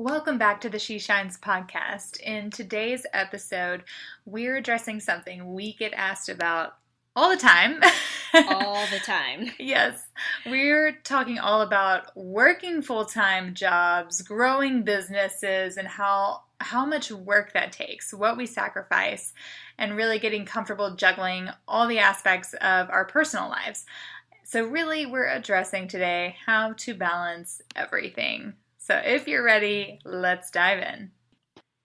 Welcome back to the She Shines podcast. In today's episode, we're addressing something we get asked about all the time. all the time. yes. We're talking all about working full-time jobs, growing businesses and how how much work that takes, what we sacrifice, and really getting comfortable juggling all the aspects of our personal lives. So really we're addressing today how to balance everything. So if you're ready, let's dive in.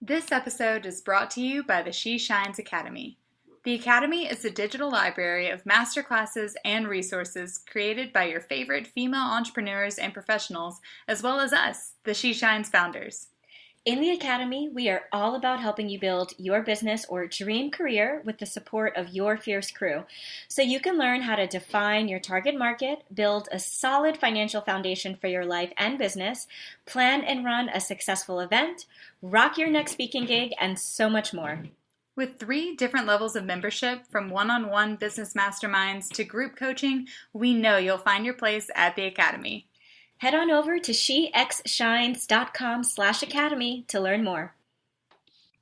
This episode is brought to you by the She Shines Academy. The Academy is a digital library of masterclasses and resources created by your favorite female entrepreneurs and professionals, as well as us, the She Shines founders. In the Academy, we are all about helping you build your business or dream career with the support of your fierce crew. So you can learn how to define your target market, build a solid financial foundation for your life and business, plan and run a successful event, rock your next speaking gig, and so much more. With three different levels of membership, from one on one business masterminds to group coaching, we know you'll find your place at the Academy head on over to shexshines.com slash academy to learn more.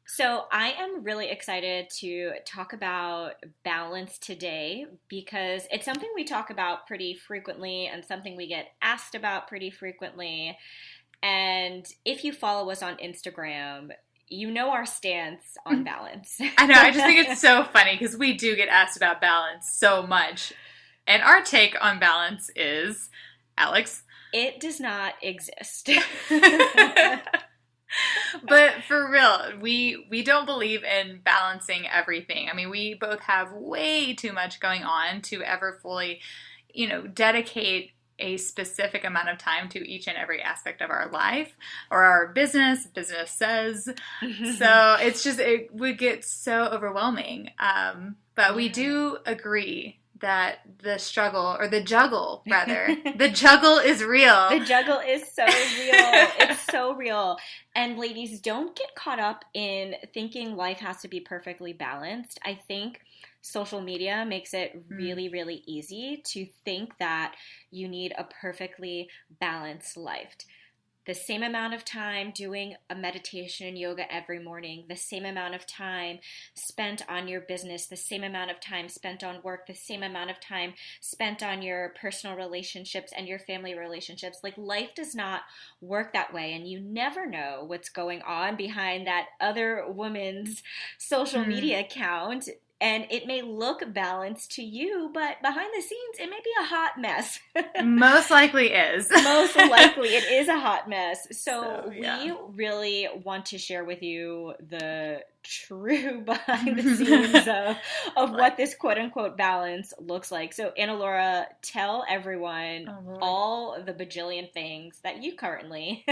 So, I am really excited to talk about balance today because it's something we talk about pretty frequently and something we get asked about pretty frequently. And if you follow us on Instagram, you know our stance on mm-hmm. balance. I know. I just think it's so funny because we do get asked about balance so much. And our take on balance is Alex, it does not exist. but for real, we we don't believe in balancing everything. I mean, we both have way too much going on to ever fully, you know, dedicate a specific amount of time to each and every aspect of our life or our business business says so it's just it would get so overwhelming um, but we do agree that the struggle or the juggle rather. The juggle is real. The juggle is so real. It's so real. And ladies don't get caught up in thinking life has to be perfectly balanced. I think social media makes it mm. really really easy to think that you need a perfectly balanced life the same amount of time doing a meditation and yoga every morning, the same amount of time spent on your business, the same amount of time spent on work, the same amount of time spent on your personal relationships and your family relationships. Like life does not work that way, and you never know what's going on behind that other woman's social mm. media account and it may look balanced to you, but behind the scenes, it may be a hot mess. Most likely is. Most likely, it is a hot mess. So, so yeah. we really want to share with you the true behind the scenes of, of what this quote unquote balance looks like. So, Anna Laura, tell everyone oh, all the bajillion things that you currently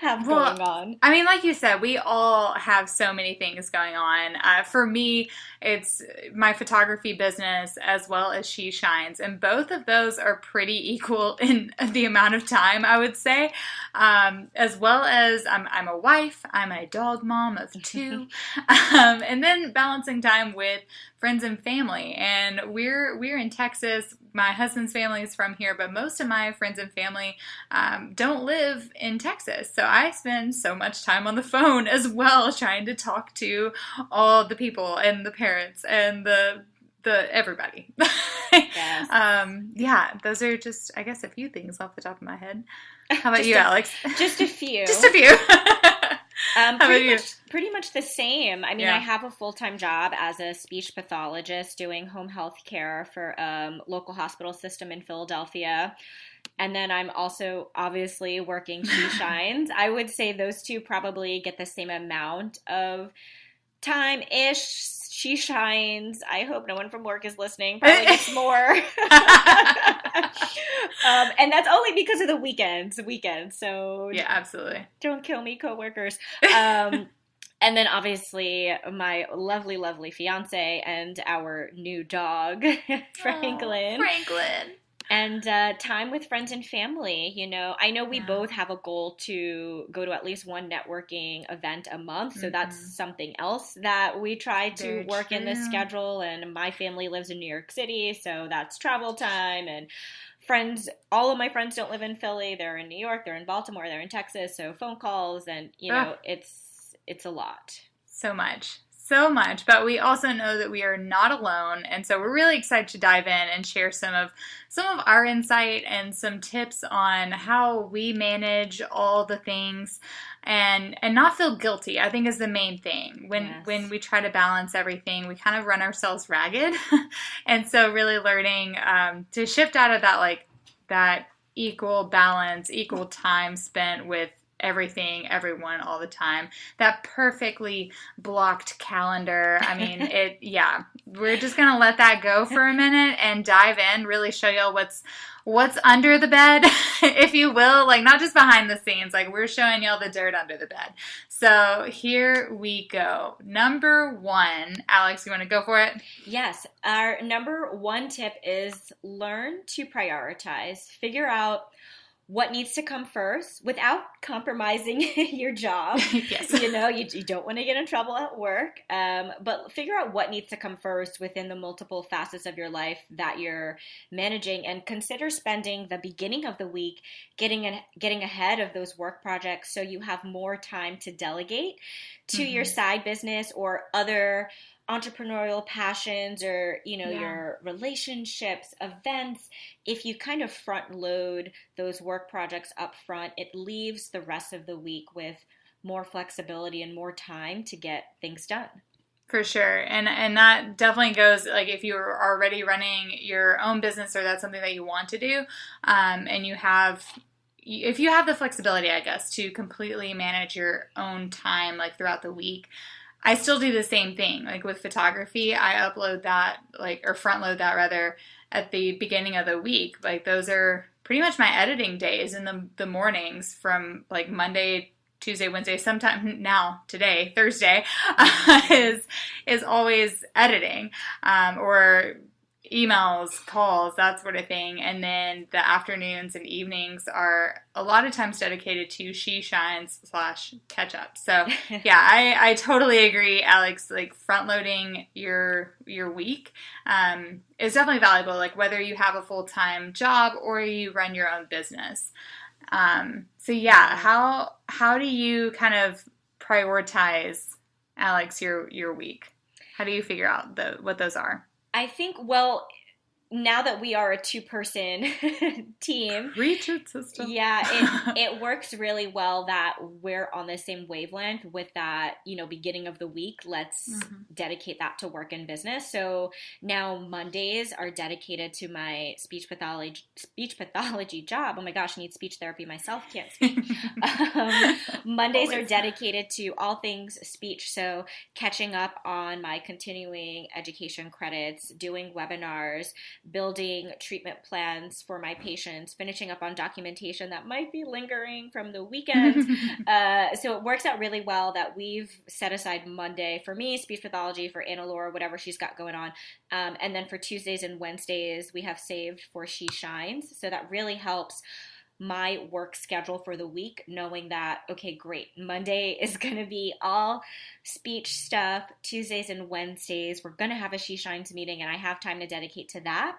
have well, going on. I mean, like you said, we all have so many things going on. Uh, for me, it's my photography business as well as She Shines, and both of those are pretty equal in the amount of time, I would say. Um, as well as I'm, I'm a wife, I'm a dog mom of two. um, and then balancing time with friends and family. And we're we're in Texas. My husband's family is from here, but most of my friends and family um, don't live in Texas. So I spend so much time on the phone as well, trying to talk to all the people and the parents and the the everybody. yes. um, yeah, those are just I guess a few things off the top of my head. How about you, a, Alex? Just a few. just a few. Um, pretty much, pretty much the same. I mean, yeah. I have a full time job as a speech pathologist doing home health care for a um, local hospital system in Philadelphia. And then I'm also obviously working She Shines. I would say those two probably get the same amount of time ish. She shines. I hope no one from work is listening. Probably gets more. um, and that's only because of the weekends. The weekend. So yeah, absolutely. Don't kill me, coworkers. Um, and then obviously my lovely, lovely fiance and our new dog, Franklin. Franklin and uh, time with friends and family. You know, I know we yeah. both have a goal to go to at least one networking event a month, so mm-hmm. that's something else that we try to Very work true. in the schedule. And my family lives in New York City, so that's travel time and friends all of my friends don't live in philly they're in new york they're in baltimore they're in texas so phone calls and you know it's it's a lot so much so much, but we also know that we are not alone, and so we're really excited to dive in and share some of some of our insight and some tips on how we manage all the things and and not feel guilty. I think is the main thing. When yes. when we try to balance everything, we kind of run ourselves ragged, and so really learning um, to shift out of that like that equal balance, equal time spent with everything, everyone, all the time. That perfectly blocked calendar. I mean, it, yeah, we're just going to let that go for a minute and dive in, really show y'all what's, what's under the bed, if you will, like not just behind the scenes, like we're showing y'all the dirt under the bed. So here we go. Number one, Alex, you want to go for it? Yes. Our number one tip is learn to prioritize, figure out what needs to come first without compromising your job. yes. You know, you, you don't want to get in trouble at work, um, but figure out what needs to come first within the multiple facets of your life that you're managing and consider spending the beginning of the week getting, an, getting ahead of those work projects so you have more time to delegate to mm-hmm. your side business or other entrepreneurial passions or you know yeah. your relationships events if you kind of front load those work projects up front it leaves the rest of the week with more flexibility and more time to get things done for sure and and that definitely goes like if you're already running your own business or that's something that you want to do um, and you have if you have the flexibility i guess to completely manage your own time like throughout the week I still do the same thing. Like with photography, I upload that like or front load that rather at the beginning of the week. Like those are pretty much my editing days in the the mornings from like Monday, Tuesday, Wednesday, sometime now today, Thursday is is always editing um, or emails, calls, that sort of thing. And then the afternoons and evenings are a lot of times dedicated to She Shines slash catch up. So yeah, I, I totally agree, Alex. Like front loading your your week um, is definitely valuable. Like whether you have a full time job or you run your own business. Um, so yeah, how how do you kind of prioritize, Alex, your your week? How do you figure out the what those are? I think, well, now that we are a two person team, system. Yeah, it, it works really well that we're on the same wavelength with that, you know, beginning of the week. Let's mm-hmm. dedicate that to work and business. So now Mondays are dedicated to my speech pathology speech pathology job. Oh my gosh, I need speech therapy myself, can't speak. um, Mondays Always. are dedicated to all things speech. So catching up on my continuing education credits, doing webinars building treatment plans for my patients, finishing up on documentation that might be lingering from the weekend. uh, so it works out really well that we've set aside Monday for me, speech pathology, for Anna Laura, whatever she's got going on. Um, and then for Tuesdays and Wednesdays, we have saved for She Shines. So that really helps my work schedule for the week, knowing that, okay, great, Monday is going to be all speech stuff, Tuesdays and Wednesdays, we're going to have a She Shines meeting, and I have time to dedicate to that.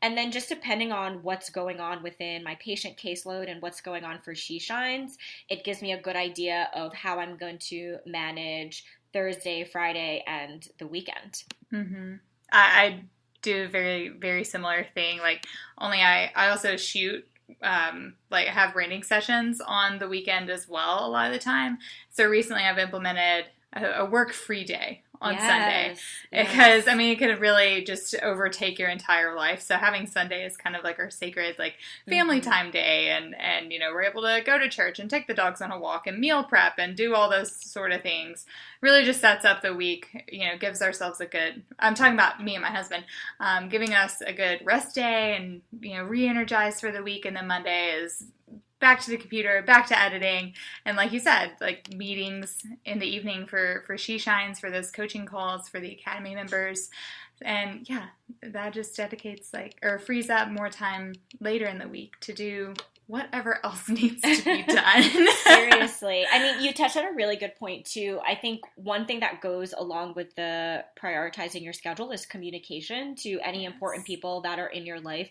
And then just depending on what's going on within my patient caseload and what's going on for She Shines, it gives me a good idea of how I'm going to manage Thursday, Friday, and the weekend. Mm-hmm. I, I do a very, very similar thing. Like, only I, I also shoot um, like have branding sessions on the weekend as well a lot of the time. So recently I've implemented a, a work free day on Yes, Sunday yes. because I mean it could really just overtake your entire life. So having Sunday is kind of like our sacred like family Mhm. time day, and and you know we're able to go to church and take the dogs on a walk and meal prep and do all those sort of things. Really just sets up the week. You know, gives ourselves a good. I'm talking about me and my husband, um, giving us a good rest day and you know re-energize for the week, and then Monday is back to the computer, back to editing, and like you said, like meetings in the evening for for She Shines, for those coaching calls for the academy members, and yeah, that just dedicates like or frees up more time later in the week to do whatever else needs to be done. Seriously. I mean, you touched on a really good point, too. I think one thing that goes along with the prioritizing your schedule is communication to any Yes. important people that are in your life.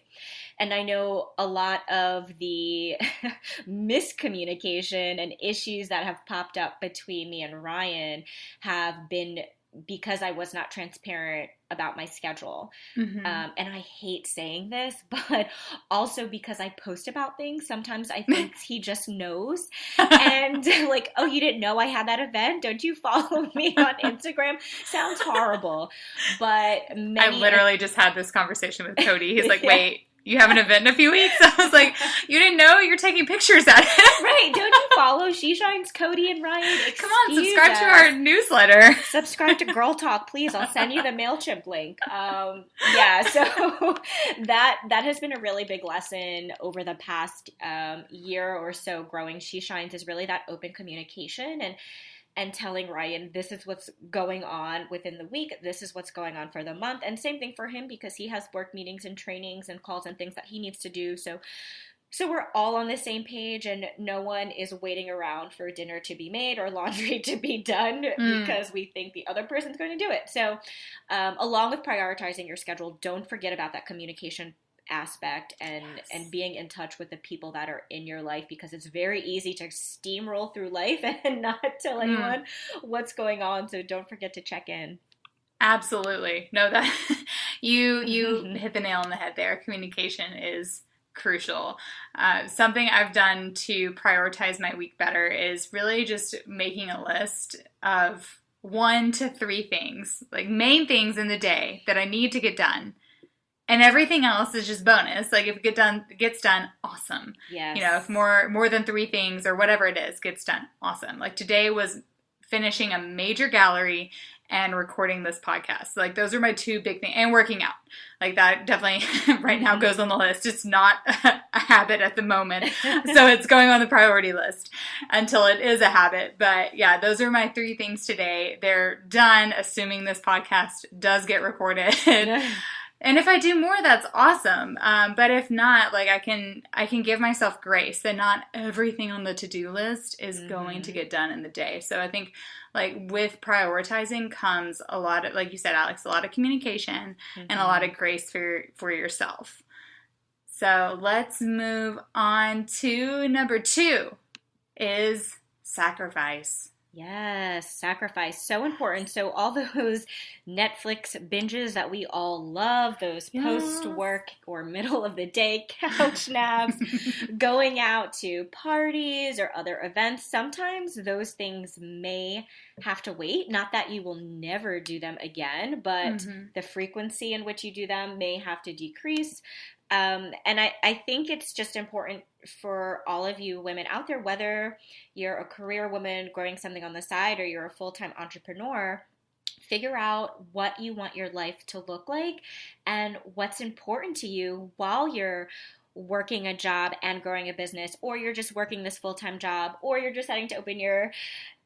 And I know a lot of the miscommunication and issues that have popped up between me and Ryan have been because I was not transparent about my schedule. Mhm. Um, and I hate saying this, but also because I post about things, sometimes I think he just knows. And like, oh, you didn't know I had that event? Don't you follow me on Instagram? Sounds horrible. But many, I literally just had this conversation with Cody. He's like, "Wait, you have an event in a few weeks?" I was like, "You didn't know? You're taking pictures at it." Right, don't you follow She Shines Cody and Ryan? Come on, Excuse subscribe to our newsletter. subscribe to Girl Talk, please. I'll send you the Mailchimp link. Um, yeah, so that that has been a really big lesson over the past um, year or so. Growing She Shines is really that open communication and and telling Ryan this is what's going on within the week. This is what's going on for the month, and same thing for him because he has work meetings and trainings and calls and things that he needs to do. So. So we're all on the same page, and no one is waiting around for dinner to be made or laundry to be done Mm. because we think the other person's going to do it. So, um, along with prioritizing your schedule, don't forget about that communication aspect and Yes. and being in touch with the people that are in your life because it's very easy to steamroll through life and not tell Mm. anyone what's going on. So don't forget to check in. Absolutely. No, that you you Mhm. hit the nail on the head there. Communication is crucial. Uh, something I've done to prioritize my week better is really just making a list of one to three things, like main things in the day that I need to get done. And everything else is just bonus. Like if it get done gets done, awesome. Yeah. You know, if more more than three things or whatever it is gets done, awesome. Like today was finishing a major gallery and recording this podcast. Like those are my two big things, and working out. Like that definitely right now mm-hmm. goes on the list. It's not a habit at the moment, so it's going on the priority list until it is a habit. But yeah, those are my three things today. They're done, assuming this podcast does get recorded. And if I do more, that's awesome. Um, but if not, like I can, I can give myself grace that not everything on the to-do list is going to Mhm. get done in the day. So I think, like with prioritizing comes a lot of, like you said, Alex, a lot of communication and a lot of grace for for yourself. So let's move on to number two, is sacrifice. Yes, sacrifice. So important. So, all those Netflix binges that we all love, those Yes. post work or middle of the day couch naps, going out to parties or other events, sometimes those things may have to wait. Not that you will never do them again, but Mhm. the frequency in which you do them may have to decrease. Um, and I, I think it's just important for all of you women out there, whether you're a career woman growing something on the side or you're a full time entrepreneur, figure out what you want your life to look like and what's important to you while you're working a job and growing a business, or you're just working this full time job, or you're just starting to open your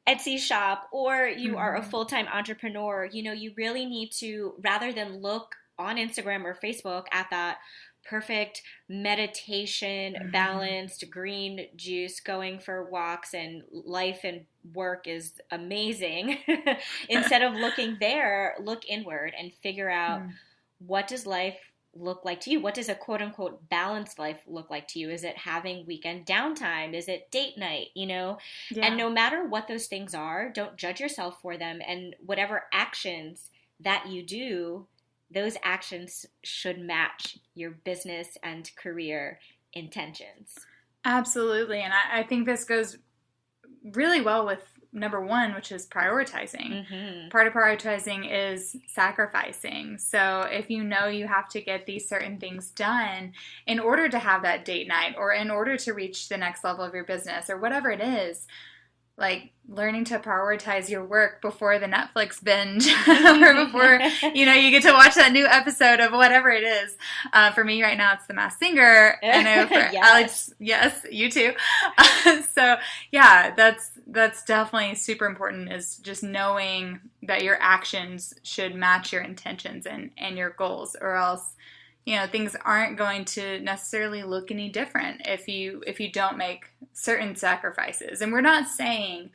Etsy shop, or you are a Mhm. full time entrepreneur. You know, you really need to, rather than look on Instagram or Facebook at that perfect meditation, Mhm. balanced green juice, going for walks, and life and work is amazing. Instead of looking there, look inward and figure out Mm. what does life look like to you? What does a quote unquote balanced life look like to you? Is it having weekend downtime? Is it date night? You know? Yeah. And no matter what those things are, don't judge yourself for them. And whatever actions that you do, those actions should match your business and career intentions. Absolutely. And I, I think this goes really well with number one, which is prioritizing. Mhm. Part of prioritizing is sacrificing. So if you know you have to get these certain things done in order to have that date night or in order to reach the next level of your business or whatever it is, like learning to prioritize your work before the Netflix binge or before you know you get to watch that new episode of whatever it is. Uh, for me right now, it's The Masked Singer. I know for Yes. Alex, yes, you too. so yeah, that's that's definitely super important. Is just knowing that your actions should match your intentions and and your goals, or else you know things aren't going to necessarily look any different if you if you don't make certain sacrifices. And we're not saying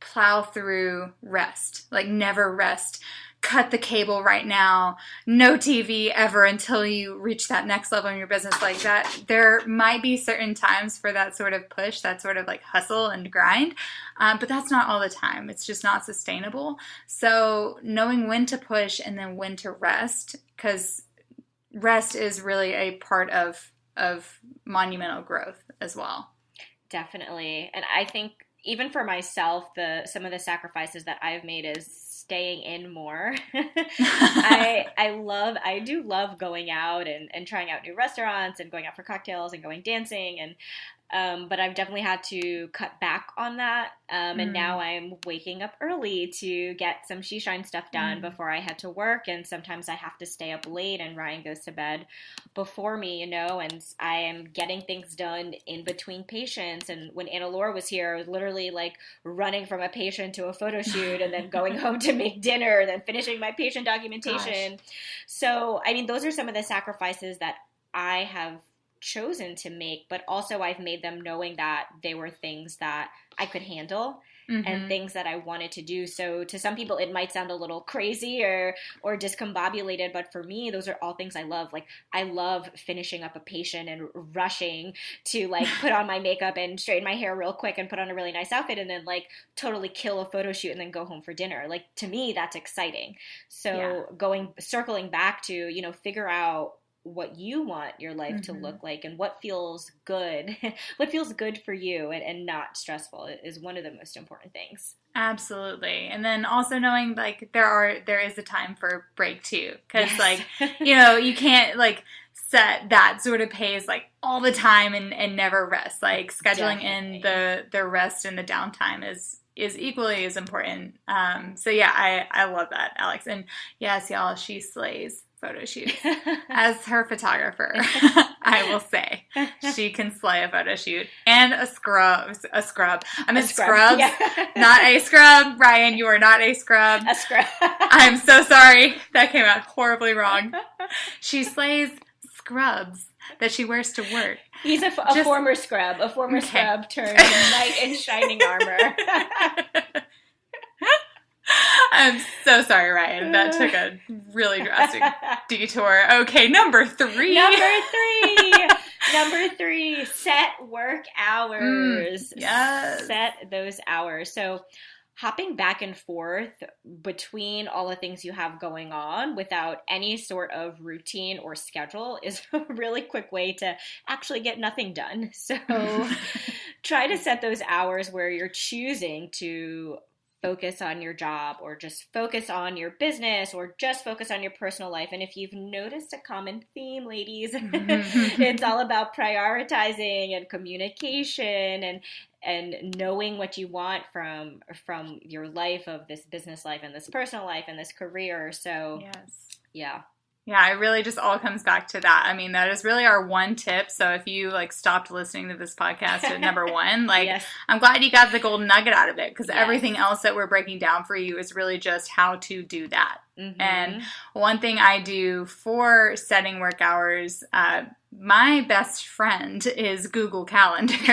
plow through rest like never rest. Cut the cable right now. No tv ever until you reach that next level in your business like that. There might be certain times for that sort of push that sort of like hustle and grind um, but that's not all the time. It's just not sustainable. So knowing when to push and then when to rest because rest is really a part of of monumental growth as well. Definitely. And I think even for myself, the some of the sacrifices that I've made is staying in more. I I love I do love going out and, and trying out new restaurants and going out for cocktails and going dancing and um, but I've definitely had to cut back on that. Um, and Mm. now I'm waking up early to get some She Shine stuff done Mm. before I head to work. And sometimes I have to stay up late, and Ryan goes to bed before me, you know. And I am getting things done in between patients. And when Anna Laura was here, I was literally like running from a patient to a photo shoot, and then going home to make dinner, and then finishing my patient documentation. So, I mean, those are some of the sacrifices that I have chosen to make, but also I've made them knowing that they were things that I could handle Mhm. and things that I wanted to do. So to some people it might sound a little crazy or or discombobulated, but for me those are all things I love. Like I love finishing up a patient and rushing to like put on my makeup and straighten my hair real quick and put on a really nice outfit and then like totally kill a photo shoot and then go home for dinner. Like to me that's exciting. So Yeah. going circling back to, you know, figure out what you want your life to Mhm. look like and what feels good what feels good for you and, and not stressful is one of the most important things Absolutely. And then also knowing like there are there is a time for break too cuz Yes. like you know, you can't like set that sort of pace like all the time and and never rest. Like scheduling in the the rest and the downtime is is equally as important. Um so yeah, I I love that, Alex. And yes, y'all, she slays photo shoot As her photographer, I will say she can slay a photo shoot and a scrub. A scrub. I'm a, A scrub. Yeah. not a scrub. Ryan, you are not a scrub. a scrub I'm so sorry. That came out horribly wrong. She slays scrubs that she wears to work. he's a, f- a Just- former scrub a former Okay. scrub turned knight in shining armor I'm so sorry, Ryan. That took a really drastic detour. Okay, number three. number three number three set work hours Mm, yes. set those hours so hopping back and forth between all the things you have going on without any sort of routine or schedule is a really quick way to actually get nothing done so try to set those hours where you're choosing to focus on your job or just focus on your business or just focus on your personal life. And if you've noticed a common theme, ladies, it's all about prioritizing and communication and and knowing what you want from from your life of this business life and this personal life and this career. So yes. yeah. Yeah, it really just all comes back to that. I mean, that is really our one tip. So if you like stopped listening to this podcast at number one, like yes. I'm glad you got the golden nugget out of it because Yes. everything else that we're breaking down for you is really just how to do that. Mhm. And one thing I do for setting work hours, uh, my best friend is Google Calendar.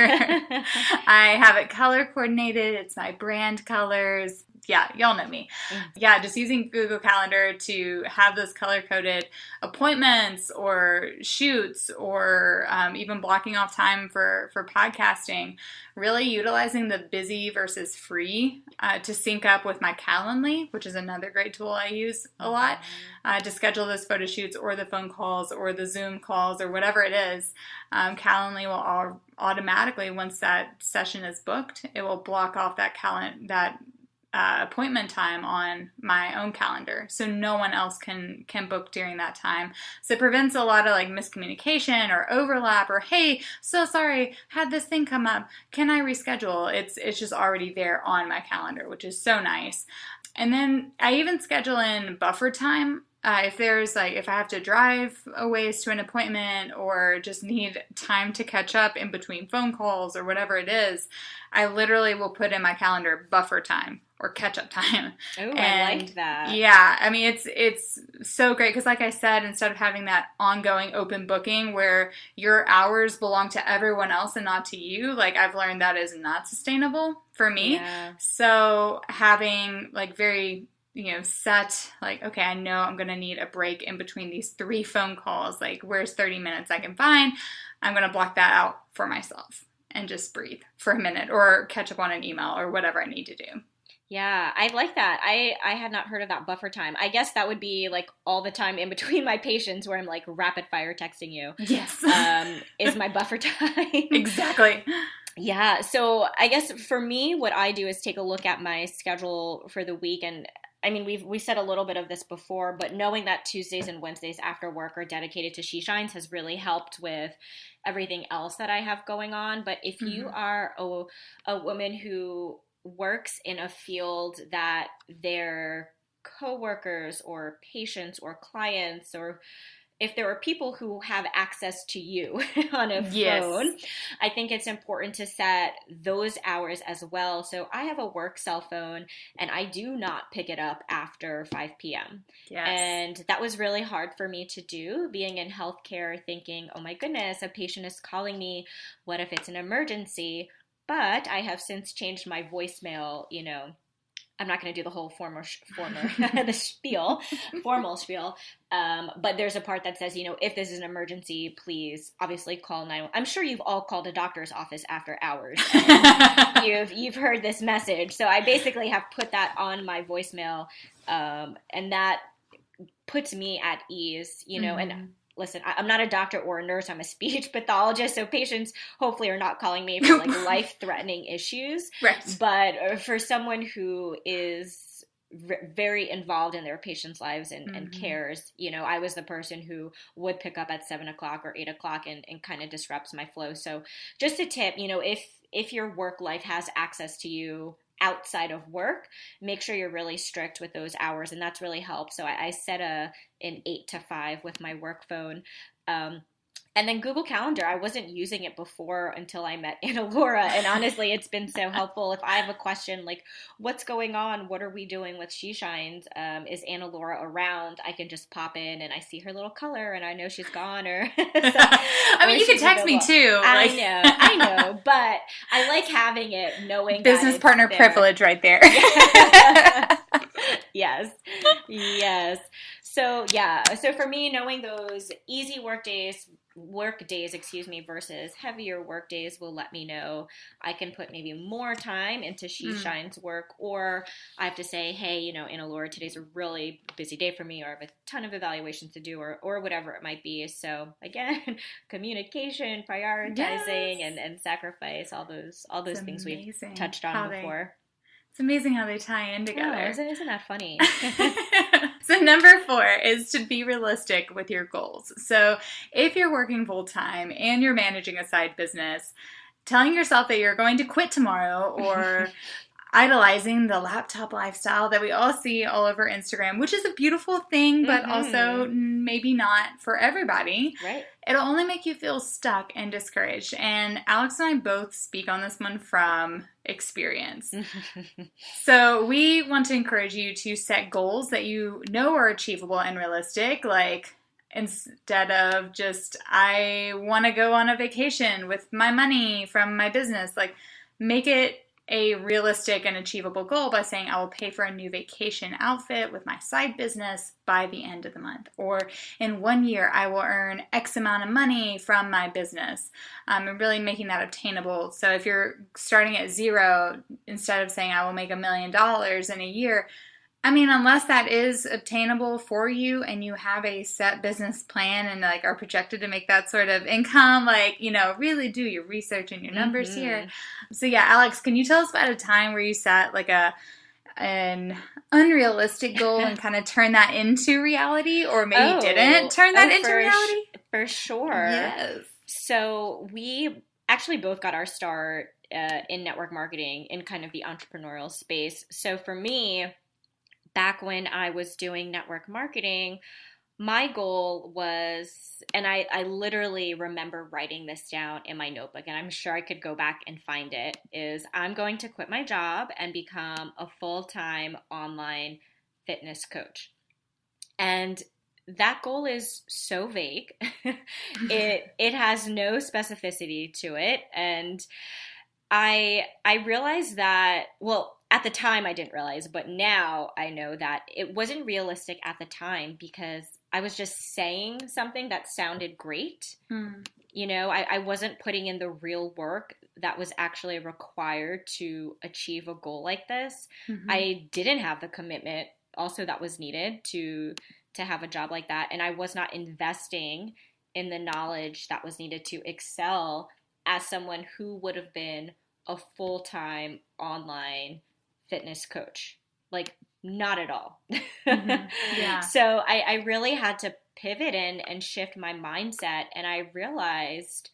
I have it color coordinated. It's my brand colors. Yeah, y'all know me. Mm. Yeah, just using Google Calendar to have those color coded appointments or shoots or um, even blocking off time for, for podcasting. Really utilizing the busy versus free uh, to sync up with my Calendly, which is another great tool I use a lot uh, to schedule those photo shoots or the phone calls or the Zoom calls or whatever it is. Um, Calendly will all automatically, once that session is booked, it will block off that calendar that uh, appointment time on my own calendar. So no one else can can book during that time. So it prevents a lot of like miscommunication or overlap or hey so sorry had this thing come up. Can i reschedule? It's it's just already there on my calendar which is so nice. And then i even schedule in buffer time uh, if there's like if i have to drive a ways to an appointment or just need time to catch up in between phone calls or whatever it is i literally will put in my calendar buffer time or catch up time. Oh, I like that. Yeah, I mean it's it's so great because like I said, instead of having that ongoing open booking where your hours belong to everyone else and not to you, like I've learned that is not sustainable for me. Yeah. So having like very you know set like okay i know i'm going to need a break in between these three phone calls like where's 30 minutes i can find i'm going to block that out for myself and just breathe for a minute or catch up on an email or whatever i need to do Yeah, I like that. I I had not heard of that buffer time. I guess that would be like all the time in between my patients where I'm like rapid fire texting you. yes Um, is my buffer time. exactly Yeah. So I guess for me, what I do is take a look at my schedule for the week, and I mean we've we said a little bit of this before, but knowing that Tuesdays and Wednesdays after work are dedicated to She Shines has really helped with everything else that I have going on. But if you Mhm. are a a woman who works in a field that their coworkers or patients or clients or if there are people who have access to you on a Yes. phone, I think it's important to set those hours as well. So I have a work cell phone and I do not pick it up after 5 p.m. yes And that was really hard for me to do, being in healthcare, thinking, oh my goodness, a patient is calling me. What if it's an emergency? But I have since changed my voicemail, you know. I'm not going to do the whole former, former the spiel, formal spiel. Um, but there's a part that says, you know, if this is an emergency, please obviously call 911. I'm sure you've all called a doctor's office after hours. you've you've heard this message. So I basically have put that on my voicemail, um, and that puts me at ease. You know, and Mhm. Listen, I, I'm not a doctor or a nurse. I'm a speech pathologist, so patients hopefully are not calling me for like life threatening issues. right But uh, for someone who is very involved in their patients' lives and, and Mhm. cares, you know, I was the person who would pick up at seven o'clock or eight o'clock and, and kind of disrupts my flow. So just a tip, you know, if if your work life has access to you outside of work, make sure you're really strict with those hours, and that's really helped. So I, I set a an eight to five with my work phone. Um, and then Google Calendar, I wasn't using it before until I met Anna Laura. And honestly, it's been so helpful. If I have a question like, what's going on? What are we doing with She Shines? Um, is Anna Laura around? I can just pop in and I see her little color and I know she's gone. Or, i mean or you can text me too I know, I know, but I like having it, knowing business partner there. privilege right there yes, yes. So yeah, so for me, knowing those easy work days, work days, excuse me, versus heavier work days will let me know I can put maybe more time into She Mm. Shines work, or I have to say, hey, you know, Anna Laura, today's a really busy day for me, or I have a ton of evaluations to do, or or whatever it might be. So again, communication, prioritizing, Yes. and and sacrifice, all those all those It's things we've touched on they- before. it's amazing how they tie in Oh, together isn't, isn't that funny? so number four is to be realistic with your goals. So if you're working full time and you're managing a side business, telling yourself that you're going to quit tomorrow or idolizing the laptop lifestyle that we all see all over Instagram, which is a beautiful thing, but Mhm. also maybe not for everybody. right? It'll only make you feel stuck and discouraged. And Alex and I both speak on this one from experience. So, we want to encourage you to set goals that you know are achievable and realistic. Like, instead of just, I want to go on a vacation with my money from my business, like, make it a realistic and achievable goal by saying I will pay for a new vacation outfit with my side business by the end of the month. Or in one year, I will earn X amount of money from my business. Um, and really making that obtainable. So if you're starting at zero, instead of saying I will make a million dollars in a year, I mean, unless that is obtainable for you and you have a set business plan and like are projected to make that sort of income, like, you know, really do your research and your numbers mm-hmm. here. So yeah, Alex, can you tell us about a time where you set like a an unrealistic goal and kind of turn that into reality or maybe oh, didn't turn that oh, into reality? for sure. Yes. So we actually both got our start uh, in network marketing in kind of the entrepreneurial space. So for me, back when I was doing network marketing, my goal was, and I, I literally remember writing this down in my notebook, and I'm sure I could go back and find it, is I'm going to quit my job and become a full time online fitness coach. And that goal is so vague. it it has no specificity to it. And I I realized that well at the time I didn't realize, but now I know that it wasn't realistic at the time because I was just saying something that sounded great. Mm. You know, I, I wasn't putting in the real work that was actually required to achieve a goal like this. Mm-hmm. I didn't have the commitment also that was needed to to have a job like that and I was not investing in the knowledge that was needed to excel as someone who would have been a full-time online fitness coach. Like, not at all. Mm-hmm. Yeah. so I, I really had to pivot in and shift my mindset. And I realized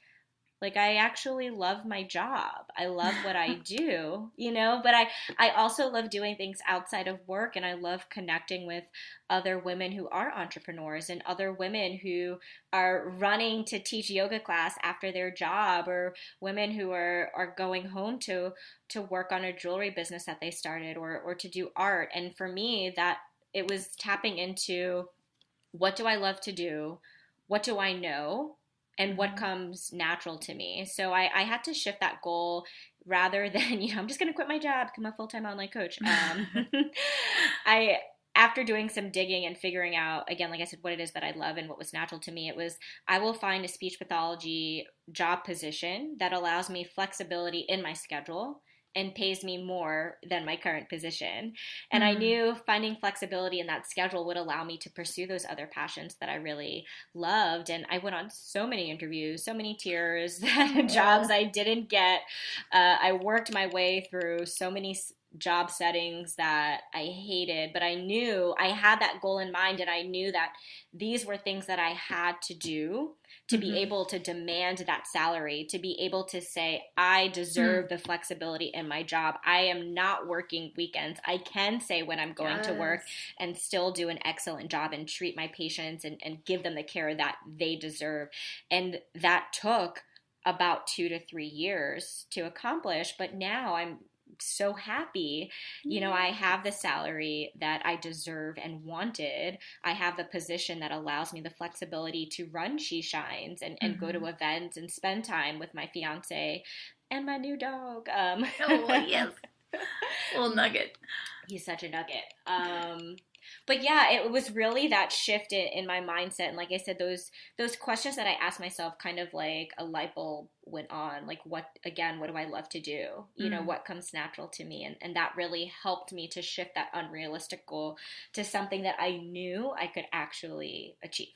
like I actually love my job. I love what I do, you know, but I I also love doing things outside of work and I love connecting with other women who are entrepreneurs and other women who are running to teach yoga class after their job or women who are are going home to to work on a jewelry business that they started or or to do art. And for me that it was tapping into what do I love to do? What do I know? And what comes natural to me. So I, I had to shift that goal rather than, you know, I'm just going to quit my job, become a full time online coach. Um, I, after doing some digging and figuring out, again, like I said, what it is that I love and what was natural to me, it was I will find a speech pathology job position that allows me flexibility in my schedule and pays me more than my current position. And mm-hmm. I knew finding flexibility in that schedule would allow me to pursue those other passions that I really loved. And I went on so many interviews, so many tears, jobs I didn't get. Uh, I worked my way through so many job settings that I hated, but I knew I had that goal in mind and I knew that these were things that I had to do to mm-hmm. be able to demand that salary, to be able to say, I deserve mm-hmm. the flexibility in my job. I am not working weekends. I can say when I'm going yes. to work and still do an excellent job and treat my patients and, and give them the care that they deserve. And that took about two to three years to accomplish, but now I'm so happy. You know, I have the salary that I deserve and wanted. I have the position that allows me the flexibility to run She Shines and, and mm-hmm. go to mm-hmm. events and spend time with my fiance and my new dog. Um, oh, yes. Little nugget. He's such a nugget. Um, but yeah, it was really that shift in, in, my mindset. And like I said, those those questions that I asked myself, kind of like a light bulb went on. Like, what again? What do I love to do? You mm. know, what comes natural to me, and and that really helped me to shift that unrealistic goal to something that I knew I could actually achieve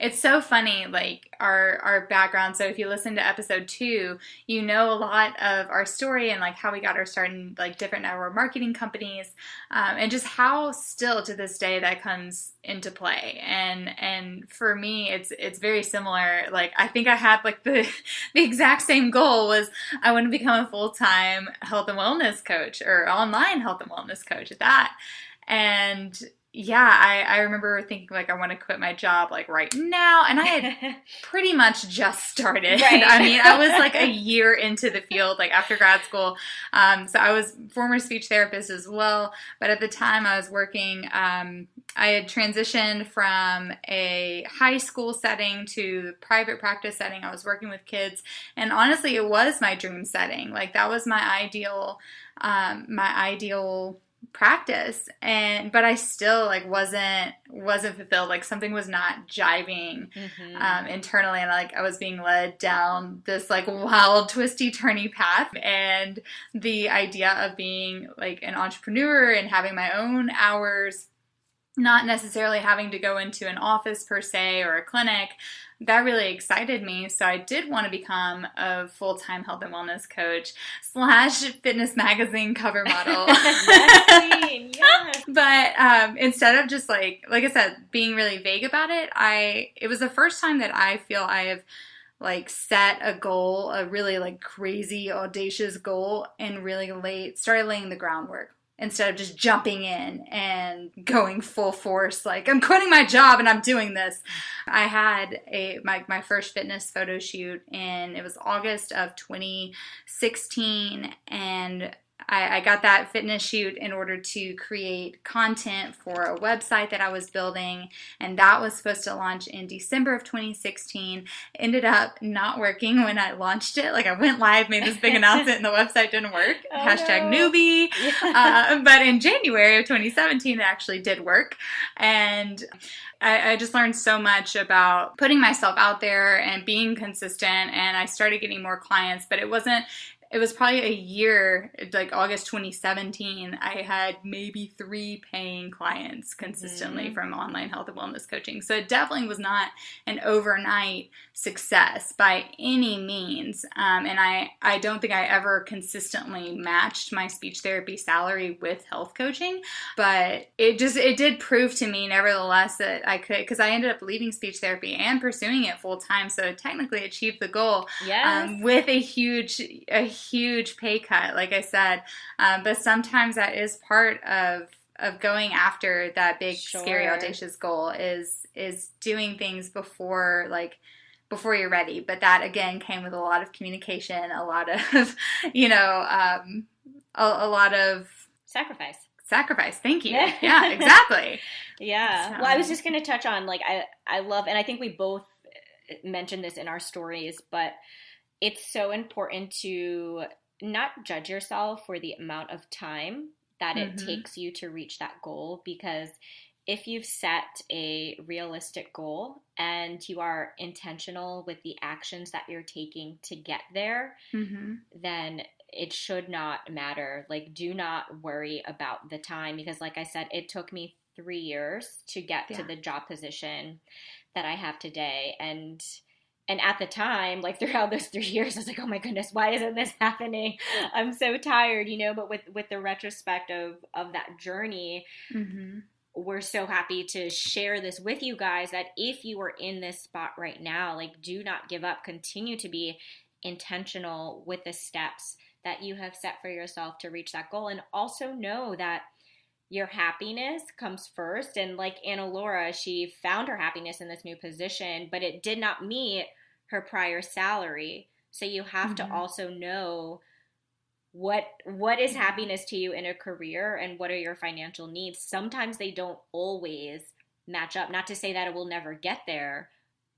it's so funny like our our background. So if you listen to episode two you know a lot of our story and like how we got our start in like different network marketing companies um, and just how still to this day that comes into play. And and for me it's it's very similar. Like i think i had like the the exact same goal was i want to become a full-time health and wellness coach or online health and wellness coach at that. And yeah, I, I remember thinking like I want to quit my job like right now, and I had pretty much just started. Right. I mean, I was like a year into the field, like after grad school. Um, so I was former speech therapist as well, but at the time I was working. Um, I had transitioned from a high school setting to private practice setting. I was working with kids, and honestly, it was my dream setting. Like that was my ideal, um, my ideal practice. And but i still like wasn't wasn't fulfilled. Like something was not jiving mm-hmm. um, internally. And like i was being led down this like wild twisty turny path. And the idea of being like an entrepreneur and having my own hours not necessarily having to go into an office per se or a clinic that really excited me. So I did want to become a full time health and wellness coach slash fitness magazine cover model. But um, instead of just like, like I said, being really vague about it, I it was the first time that I feel I have like set a goal, a really like crazy audacious goal, and really late started laying the groundwork instead of just jumping in and going full force like i'm quitting my job and i'm doing this. I had a my, my first fitness photo shoot and it was august of 2016 and I, I, got that fitness shoot in order to create content for a website that I was building, and that was supposed to launch in December of 2016. Ended up not working when I launched it. Like I went live, made this big announcement, and the website didn't work. Oh, Hashtag no. newbie. Yeah. Uh, but in January of 2017, it actually did work, and. I, I, just learned so much about putting myself out there and being consistent and i started getting more clients but it wasn't it was probably a year, like August 2017, I had maybe three paying clients consistently mm-hmm. from online health and wellness coaching. So it definitely was not an overnight success by any means. Um, and I, I don't think I ever consistently matched my speech therapy salary with health coaching, but it just, it did prove to me nevertheless that I could, because I ended up leaving speech therapy and pursuing it full time. So technically achieved the goal yes. um, with a huge, a huge pay cut, like I said. Um, but sometimes that is part of of going after that big, sure. scary, audacious goal is is doing things before like before you're ready. But that again came with a lot of communication, a lot of you know, um, a, a lot of sacrifice sacrifice thank you yeah exactly yeah so. well i was just going to touch on like i i love and i think we both mentioned this in our stories but it's so important to not judge yourself for the amount of time that mm-hmm. it takes you to reach that goal because if you've set a realistic goal and you are intentional with the actions that you're taking to get there, mm-hmm. then it should not matter. Like, do not worry about the time because, like I said, it took me three years to get yeah. to the job position that I have today. And and at the time like throughout those three years i was like oh my goodness why isn't this happening i'm so tired you know but with with the retrospect of of that journey mm-hmm. we're so happy to share this with you guys that if you are in this spot right now like do not give up continue to be intentional with the steps that you have set for yourself to reach that goal and also know that your happiness comes first. And like Anna Laura, she found her happiness in this new position, but it did not meet her prior salary. So you have mm-hmm. to also know what what is happiness to you in a career and what are your financial needs. Sometimes they don't always match up. Not to say that it will never get there,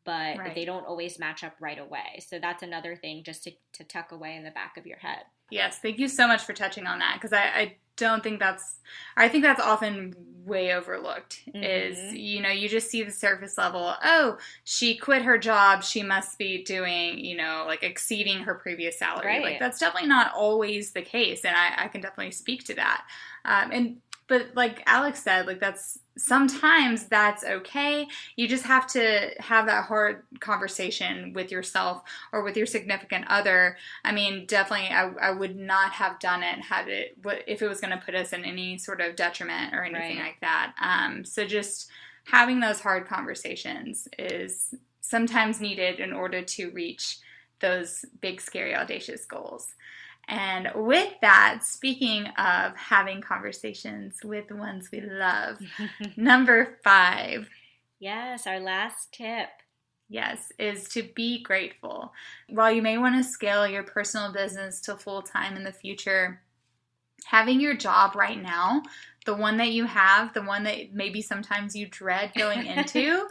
but right. they don't always match up right away. So that's another thing just to, to tuck away in the back of your head. Yes, thank you so much for touching on that because I, I don't think that's I think that's often way overlooked mm-hmm. is you know you just see the surface level oh she quit her job she must be doing you know like exceeding her previous salary right. like that's definitely not always the case and I, I can definitely speak to that um, and but like Alex said, like that's sometimes that's okay. You just have to have that hard conversation with yourself or with your significant other. I mean, definitely, I, I would not have done it had it what if it was going to put us in any sort of detriment or anything right. like that. Um, so just having those hard conversations is sometimes needed in order to reach those big, scary, audacious goals. And with that, speaking of having conversations with the ones we love, number five. Yes, our last tip. Yes, is to be grateful. While you may want to scale your personal business to full time in the future, having your job right now, the one that you have, the one that maybe sometimes you dread going into,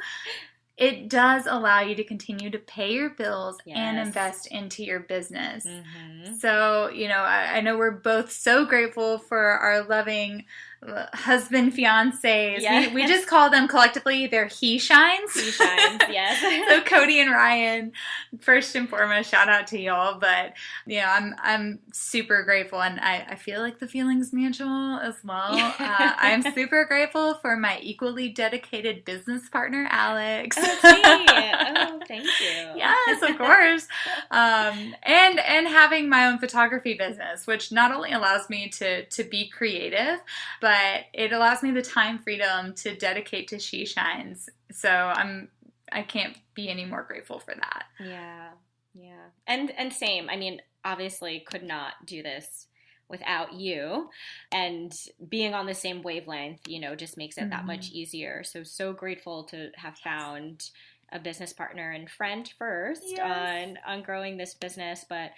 it does allow you to continue to pay your bills yes. and invest into your business. Mm-hmm. So, you know, I, I, know we're both so grateful for our loving husband fiancés. Yes. We, we just call them collectively they're he shines. He shines, yes. so Cody and Ryan, first and foremost, shout out to y'all. But you know, I'm I'm super grateful, and I, I feel like the feelings mutual as well. Uh, I'm super grateful for my equally dedicated business partner, Alex. Oh, oh thank you. yes, of course. Um, and and having my own photography business, which not only allows me to to be creative, but it allows me the time freedom to dedicate to She Shines. So I'm I can't be any more grateful for that. Yeah. Yeah. And and same. I mean, obviously could not do this without you and being on the same wavelength, you know, just makes it mm-hmm. that much mm-hmm. easier. So so grateful to have found a business partner and friend first yes. on on growing this business, but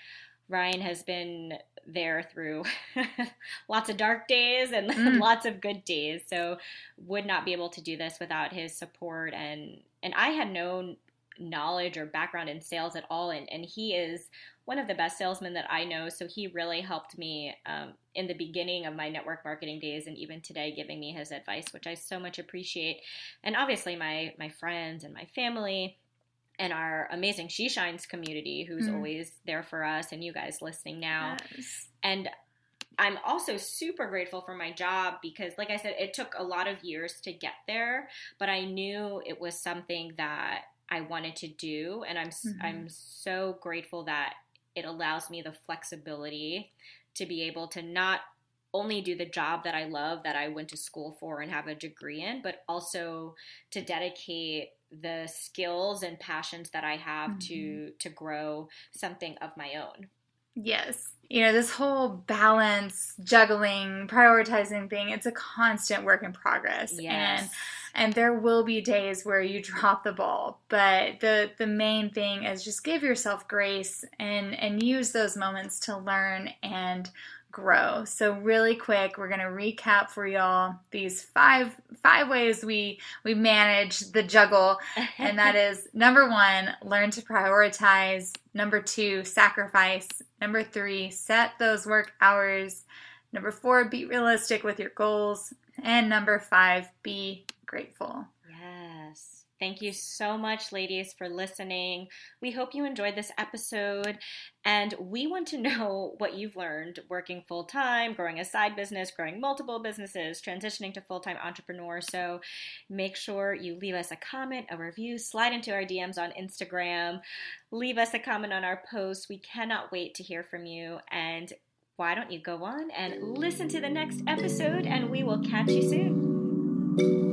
Ryan has been there through lots of dark days and mm. lots of good days. So would not be able to do this without his support and and I had no knowledge or background in sales at all and, and he is one of the best salesmen that I know. So he really helped me um, in the beginning of my network marketing days, and even today, giving me his advice, which I so much appreciate. And obviously, my my friends and my family, and our amazing She Shines community who's mm. always there for us and you guys listening now. Yes. And I'm also super grateful for my job because like I said it took a lot of years to get there, but I knew it was something that I wanted to do and I'm mm-hmm. I'm so grateful that it allows me the flexibility to be able to not only do the job that I love that I went to school for and have a degree in, but also to dedicate the skills and passions that I have mm-hmm. to to grow something of my own. Yes. You know, this whole balance, juggling, prioritizing thing, it's a constant work in progress. Yes. And and there will be days where you drop the ball, but the the main thing is just give yourself grace and and use those moments to learn and grow. So really quick, we're going to recap for y'all these five five ways we we manage the juggle. And that is number 1, learn to prioritize, number 2, sacrifice, number 3, set those work hours, number 4, be realistic with your goals, and number 5, be grateful. Yes. Thank you so much, ladies, for listening. We hope you enjoyed this episode, and we want to know what you've learned working full time, growing a side business, growing multiple businesses, transitioning to full time entrepreneur. So make sure you leave us a comment, a review, slide into our DMs on Instagram, leave us a comment on our post. We cannot wait to hear from you. And why don't you go on and listen to the next episode, and we will catch you soon.